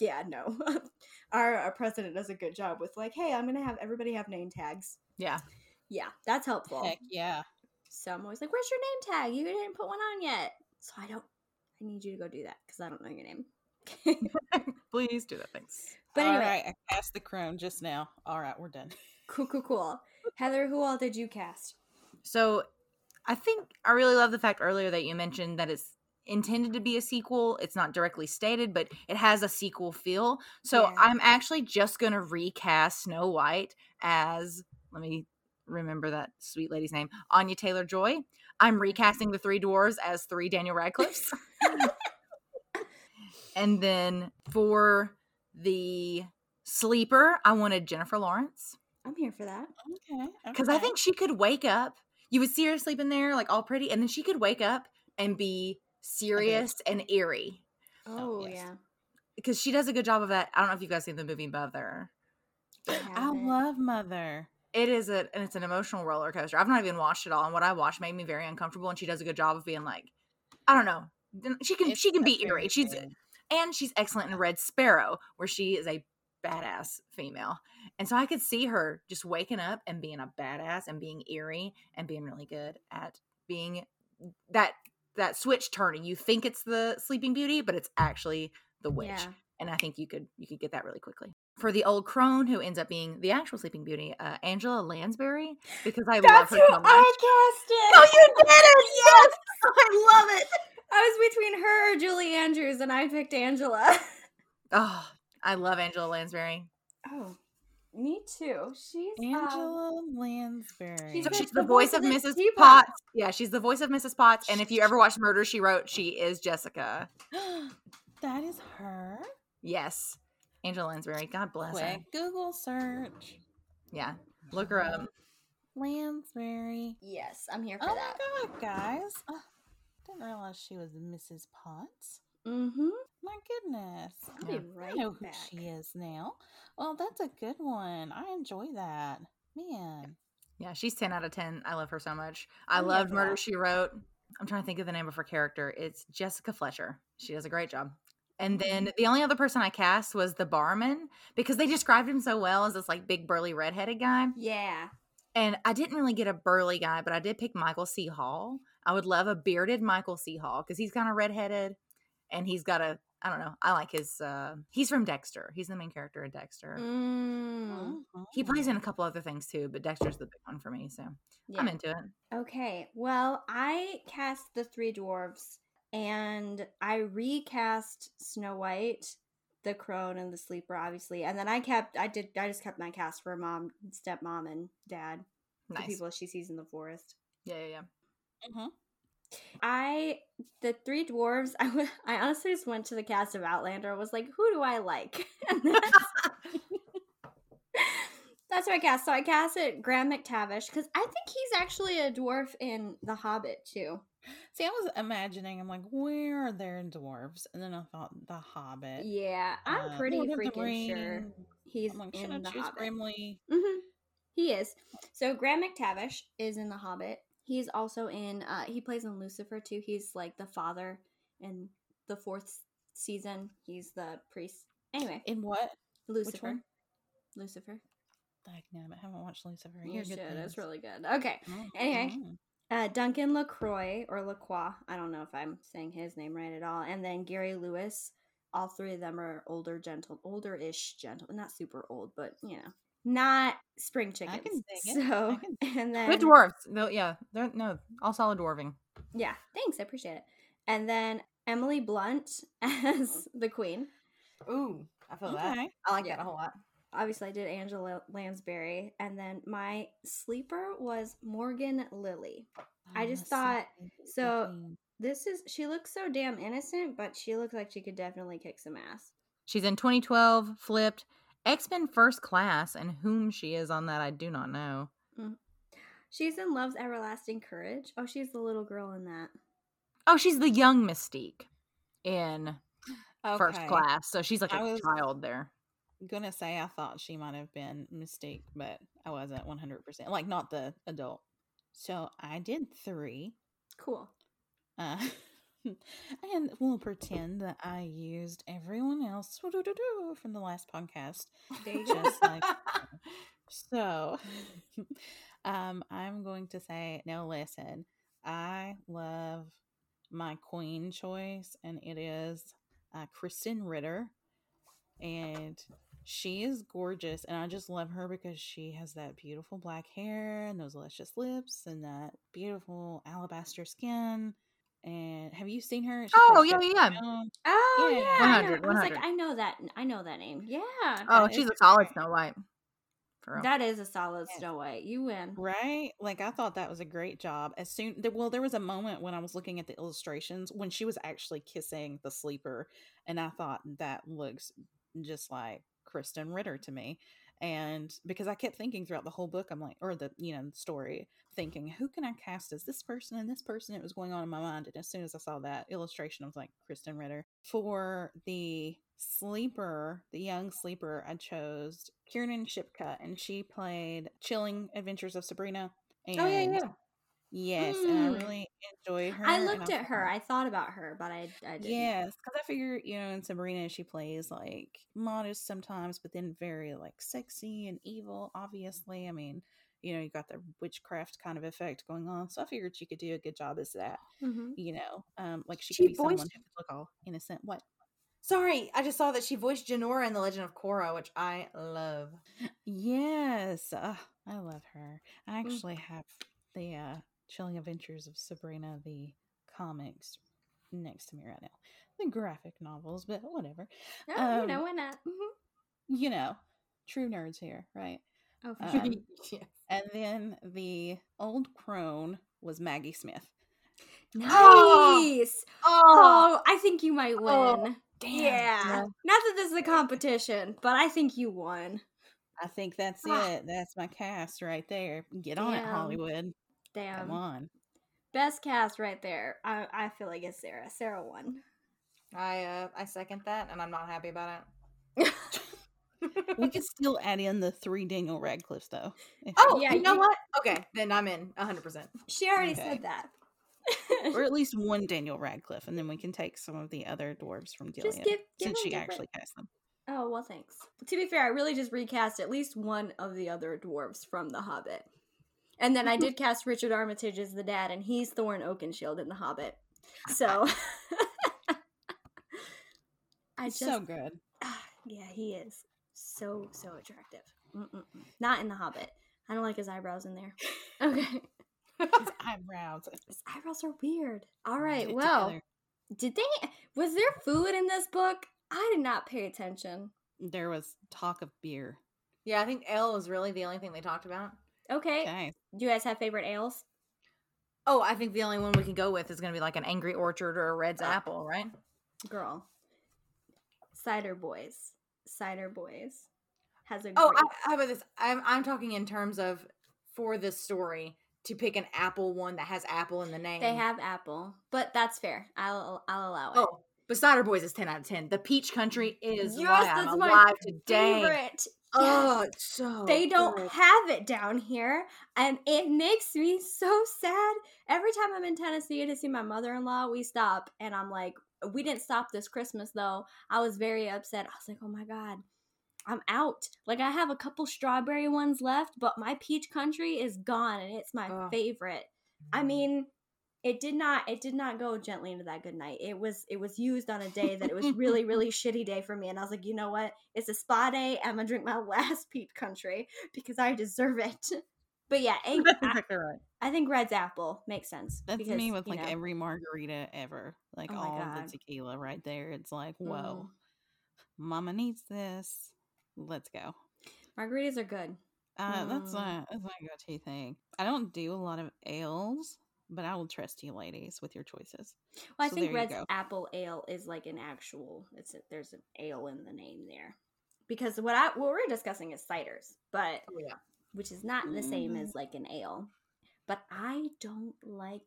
yeah, no. our, our president does a good job with like, hey, I'm gonna have everybody have name tags. Yeah. Yeah, that's helpful. Heck yeah. So I'm always like, "Where's your name tag? You didn't put one on yet." So I don't. I need you to go do that because I don't know your name. Please do that. Thanks. but anyway, right, I cast the crone just now. All right, we're done. cool, cool, cool. Heather, who all did you cast? So I think I really love the fact earlier that you mentioned that it's intended to be a sequel. It's not directly stated, but it has a sequel feel. So Yeah. I'm actually just going to recast Snow White as, let me remember that sweet lady's name, Anya Taylor Joy. I'm recasting the three dwarves as three Daniel Radcliffes. and then for the sleeper, I wanted Jennifer Lawrence I'm here for that. Okay. because I think she could wake up. You would see her sleeping there, like all pretty, and then she could wake up and be serious and eerie oh, oh, yes. yeah. because she does a good job of that. I don't know if you guys seen the movie Mother. I I love Mother. It is a and it's an emotional roller coaster. I've not even watched it all, and what I watched made me very uncomfortable. And she does a good job of being like, I don't know, she can It's she can be very eerie. She's good. and she's excellent in Red Sparrow, where she is a badass female. And so I could see her just waking up and being a badass and being eerie and being really good at being that that switch turning. You think it's the Sleeping Beauty, but it's actually the witch. Yeah. And I think you could you could get that really quickly. For the old crone who ends up being the actual Sleeping Beauty, uh, Angela Lansbury, because I love That's her who so much. I cast it. Oh, you did it! Yes, I love it. I was between her or Julie Andrews, and I picked Angela. Oh, I love Angela Lansbury. Oh, me too. She's um, Angela Lansbury. she's So the- she's the the, voice voice of of the Mrs. teapot. Potts. Yeah, she's the voice of Mrs. Potts. And if you ever watch Murder, She Wrote, she is Jessica. that is her. Yes, Angela Lansbury. God bless her. Google search. Yeah, look her up. Lansbury. yes, I'm here for Oh that. my god, guys! Oh, didn't realize she was Mrs. Potts. Mm-hmm. My goodness. I'll be right I know who back. she is now. Well, that's a good one. I enjoy that. Man. Yeah, she's ten out of ten. I love her so much. I yeah, loved Murder, that. She Wrote. I'm trying to think of the name of her character. It's Jessica Fletcher. She does a great job. And then the only other person I cast was the barman because they described him so well as this like big burly redheaded guy. Yeah. And I didn't really get a burly guy, but I did pick Michael C. Hall. I would love a bearded Michael C. Hall because he's kind of redheaded and he's got a I don't know. I like his uh he's from Dexter. He's the main character in Dexter. Mm. He plays in a couple other things too, but Dexter's the big one for me, so Yeah. I'm into it. Okay. Well, I cast the three dwarves and I recast Snow White, the crone, and the sleeper, obviously. And then I kept I did I just kept my cast for mom, stepmom, and dad. The people she sees in the forest. Yeah, yeah, yeah. Mhm. I the three dwarves. I I honestly just went to the cast of Outlander. and was like, who do I like? That's, that's what I cast. So I casted Graham McTavish because I think he's actually a dwarf in The Hobbit too. See, I was imagining, I'm like, where are there dwarves? And then I thought, The Hobbit. Yeah, I'm uh, pretty Lord freaking sure he's I'm like, in The Hobbit. Grimly? hmm He is. So Graham McTavish is in The Hobbit. He's also in. uh He plays in Lucifer too. He's like the father in the fourth season. He's the priest. Anyway, In what? Lucifer. Lucifer. Like, no, I haven't watched Lucifer. You should. good It's really good. Okay. Oh, Anyway. mm. Uh, Duncan LaCroix or Lacroix. I don't know if I'm saying his name right at all. And then Gary Lewis. All three of them are older, gentle, older-ish, gentle, not super old, but you know, not spring chickens. can dig it. I So, can- and then Good dwarves. No, yeah, they're no all solid dwarving. Yeah, thanks. I appreciate it. And then Emily Blunt as the queen. Ooh, I feel that. I like Yeah. that a whole lot. Obviously, I did Angela Lansbury, and then my sleeper was Morgan Lily. I Oh, just thought- second so- queen. This is she looks so damn innocent, but she looks like she could definitely kick some ass. She's in 2012, flipped, X Men First Class, and whom she is on that, I do not know. She's in Love's Everlasting Courage. Oh, she's the little girl in that. Oh, she's the young Mystique in First Class. So she's like a I was- child there. Gonna say I thought she might have been Mystique, but I wasn't 100%. Like, not the adult. So I did three. Cool. Uh, and we'll pretend that I used everyone else from the last podcast. Just like so. um, I'm going to say, no, listen, I love my queen choice, and it is uh, Krysten Ritter. And she is gorgeous, and I just love her because she has that beautiful black hair and those luscious lips and that beautiful alabaster skin. And have you seen her? Oh, plays yeah, yeah, yeah. Oh Yeah. yeah, I, 100, I was like, I know that. I know that name. Yeah. Oh, she's a solid. Snow White. That is a solid Yes. Snow White. You win. Right? Like I thought that was a great job. As soon well, there was a moment when I was looking at the illustrations when she was actually kissing the sleeper, and I thought that looks just like Krysten Ritter to me. And because I kept thinking throughout the whole book, I'm like, or the you know story, thinking, who can I cast as this person and this person? It was going on in my mind, and as soon as I saw that illustration, I was like, Krysten Ritter. For the sleeper, the young sleeper, I chose Kiernan Shipka, and she played Chilling Adventures of Sabrina. And oh, yeah, yeah. Yes, and I Mm. really enjoyed her. I looked at her. I thought about her, but I, I didn't. Yes, because I figure, you know, in Sabrina, she plays like modest sometimes, but then very like sexy and evil, obviously. I mean, you know, you got the witchcraft kind of effect going on. So I figured she could do a good job as that, Mhm. you know, um, like she, She could be someone who could look all innocent. What? Sorry, I just saw that she voiced Jinora in The Legend of Korra, which I love. Yes, uh, I love her. I Mm. actually have the uh, Chilling Adventures of Sabrina, the comics, next to me right now. The graphic novels, but whatever. Oh, you know Um, why not? Mhm. You know, true nerds here, right? Oh, for um, sure. yeah. And then the old crone was Maggie Smith. Nice. Oh, Oh, I think you might win. Oh, damn. Yeah. Not that this is a competition, but I think you won. I think that's Ah. it. That's my cast right there. Get on it, Hollywood. Damn. Come on. Best cast right there. I, I feel like it's Sarah. Sarah won. I uh, I second that, and I'm not happy about it. We could still add in the three Daniel Radcliffes, though. oh, Yeah, you know you- what? Okay, then I'm in 100. percent She already Okay. said that. or at least one Daniel Radcliffe, and then we can take some of the other dwarves from Gilead Just give, give since she different- actually cast them. Oh well, thanks. To be fair, I really just recast at least one of the other dwarves from The Hobbit, and then I did cast Richard Armitage as the dad, and he's Thorin Oakenshield in The Hobbit. So I just, so good. ah, yeah, he is so so attractive. Mm-mm-mm. Not in The Hobbit. I don't like his eyebrows in there. Okay, His eyebrows. his eyebrows are weird. All right, well, together. did they? Was there food in this book? I did not pay attention. there was talk of beer. Yeah, I think ale was really the only thing they talked about. Okay, Okay. Do you guys have favorite ales? Oh, I think the only one we can go with is going to be like an Angry Orchard or a Red's Uh, Apple, right? girl. Cider Boys. Cider Boys has a Oh, great. I, how about this? I'm I'm talking in terms of for this story to pick an apple one that has apple in the name. they have apple, but that's fair. I'll I'll allow it. Oh, but Cider Boys is 10 out of 10. The Peach Country is Yes, why I'm my alive today. favorite. Oh, Yes. so They don't good. have it down here, and it makes me so sad. Every time I'm in Tennessee to see my mother in law, we stop, and I'm like, we didn't stop this Christmas though. I was very upset. I was like, oh my god, I'm out. Like I have a couple strawberry ones left, but my peach country is gone, and it's my Ugh. favorite. I mm. mean, it did not it did not go gently into that good night. It was it was used on a day that it was really really shitty day for me, and I was like, you know what? It's a spa day. I'm gonna drink my last peach country because I deserve it. But yeah, a- That's I, exactly right. I think red's apple makes sense. That's because, me with like know, every margarita ever. Like Oh all God. the tequila right there. It's like, whoa, mama needs this. Let's go. margaritas are good. Uh, that's Mm. my that's my go-to thing. I don't do a lot of ales, but I will trust you, ladies, with your choices. Well, I So think there Red's apple ale is like an actual. It's a, there's an ale in the name there, because what I what we're discussing is ciders, but Oh, yeah. which is not the same Mm. as like an ale. But I don't like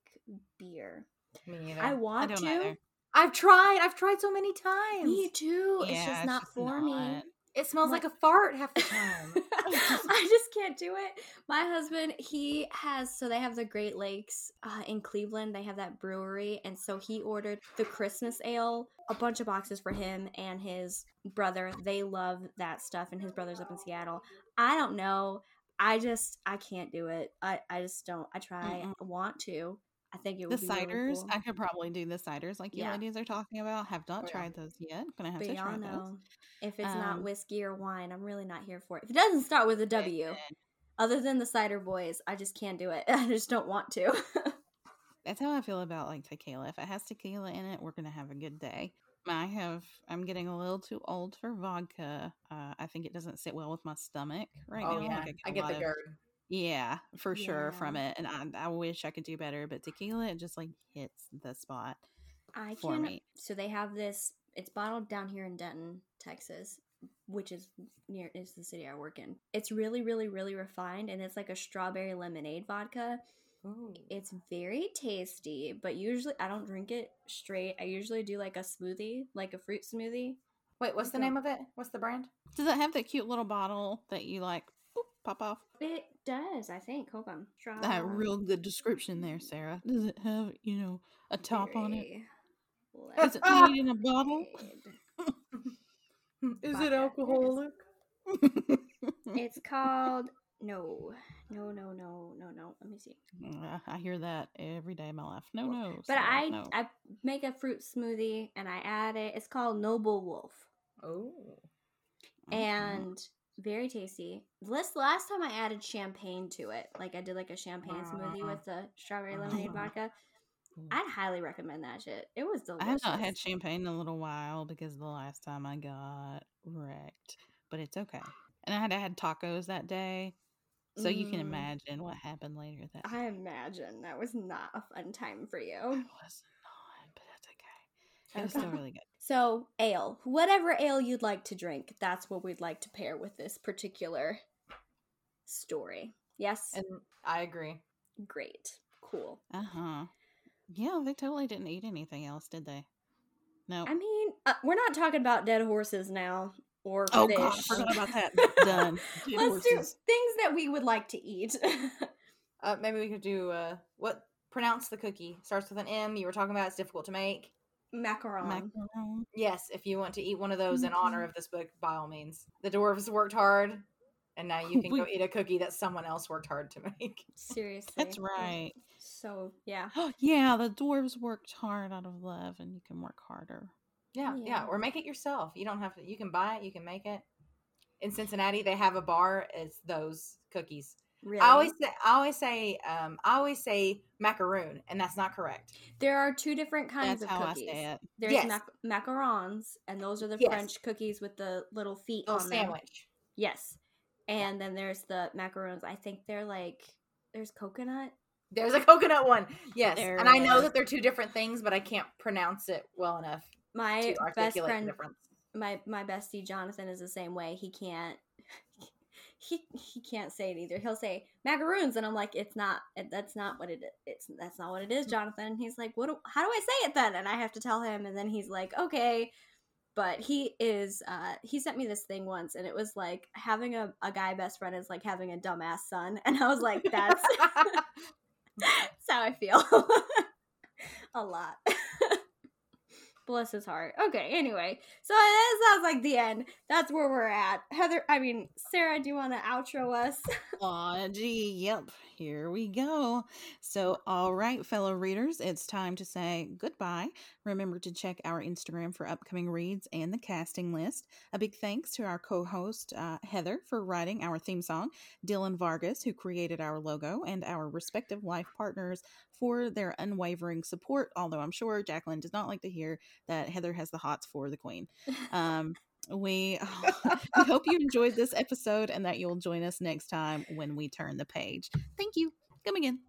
beer. Me neither. I I want don't to. either. I've tried. I've tried so many times. Me too. it's just it's not just for me. It smells Like- like a fart half the time. I just can't do it. My husband, he has so they have the Great Lakes uh, in Cleveland. They have that brewery, and so he ordered the Christmas ale, a bunch of boxes for him and his brother. They love that stuff, and his brother's up in Seattle. I don't know. I just I can't do it. I I just don't. I try. Mm-mm. I want to. I think it The would be really ciders, cool. I could probably do the ciders like you Yeah. ladies are talking about. Have not Oh, yeah. tried those yet. Gonna have but to try those. if it's not Um, whiskey or wine, I'm really not here for it. If it doesn't start with a W, other than the cider boys, I just can't do it. I just don't want to. That's how I feel about like tequila. If it has tequila in it, we're gonna have a good day. I have. I'm getting a little too old for vodka. Uh, I think it doesn't sit well with my stomach right oh now. yeah, Like, I get lot the of- GERD. Yeah, for sure from it, and I, I wish I could do better. But tequila, it just like hits the spot I for can. me. So they have this. It's bottled down here in Denton, Texas, which is near is the city I work in. It's really, really, really refined, and it's like a strawberry lemonade vodka. Ooh. It's very tasty, but usually I don't drink it straight. I usually do like a smoothie, like a fruit smoothie. Wait, what's the name of it? What's the brand? Does it have the cute little bottle that you like pop off? It does, I think. Hold on. That real good description there, Sarah. Does it have you know a top on it? Is it Strawberry made in a bottle? Is Vodka. it alcoholic? It's called no, no, no, no, no, no. Let me see. Uh, I hear that every day of my life. No, no. But Sarah, I no. I make a fruit smoothie and I add it. It's called Noble Wolf Oh. And very tasty. This last time I added champagne to it, like I did like a champagne smoothie with the strawberry lemonade vodka. I'd highly recommend that shit. It was delicious. I have not had champagne in a little while because the last time I got wrecked, but it's okay. And I had had tacos that day, so you can Mm. imagine what happened later that I imagine that was not a fun time for you. It was not, but that's okay. It was still really good. So, ale. Whatever ale you'd like to drink, that's what we'd like to pair with this particular story. Yes? And I agree. Great. Cool. Uh huh. Yeah, they totally didn't eat anything else, did they? No. I mean, uh, we're not talking about dead horses now or oh fish. god, I forgot about that. Done. Dead Let's do things that we would like to eat. Uh, maybe we could do uh, what? Pronounce the cookie. Starts with an M. You were talking about it's difficult to make. Macaron. Macaron. Yes, if you want to eat one of those in Mm-hmm. honor of this book, by all means. The dwarves worked hard, and now you can go eat a cookie that someone else worked hard to make. Seriously. That's right. So, yeah. yeah, the dwarves worked hard out of love, and you can work harder. Yeah, yeah, Yeah. Or make it yourself. You don't have to. You can buy it. You can make it. In Cincinnati, they have a bar. It's those cookies. Really. I always say, I always say, um, I always say macaroon, and that's not correct. there are two different kinds That's of how cookies. I say it. There's Yes. mac- macarons, and those are the Yes. French cookies with the little feet Little on them. sandwich. Yes. And then there's the macarons. I think they're like there's coconut. There's a coconut one. Yes, There and I know that they're two different things, but I can't pronounce it well enough My to best articulate the friend, difference. my my bestie Jonathan is the same way. He can't. He, he can't say it either. He'll say macaroons, and I'm like, it's not. That's not what it. It's that's not what it is, Jonathan. And he's like, what? Do, how do I say it then? And I have to tell him, and then he's like, okay. But he is. uh He sent me this thing once, and it was like having a, a guy best friend is like having a dumbass son, and I was like, that's that's how I feel. a lot. Bless his heart. Okay, anyway. So that sounds like the end. That's where we're at. Heather, I mean, Sarah, do you want to outro us? Aw, gee, yep. Here we go. So, all right, fellow readers, it's time to say goodbye. Remember to check our Instagram for upcoming reads and the casting list. A big thanks to our co host, uh, Heather, for writing our theme song, Dylan Vargas, who created our logo, and our respective life partners for their unwavering support. Although I'm sure Jacqueline does not like to hear that Heather has the hots for the queen. Um, we, we hope you enjoyed this episode and that you'll join us next time when we turn the page. Thank you. Come again.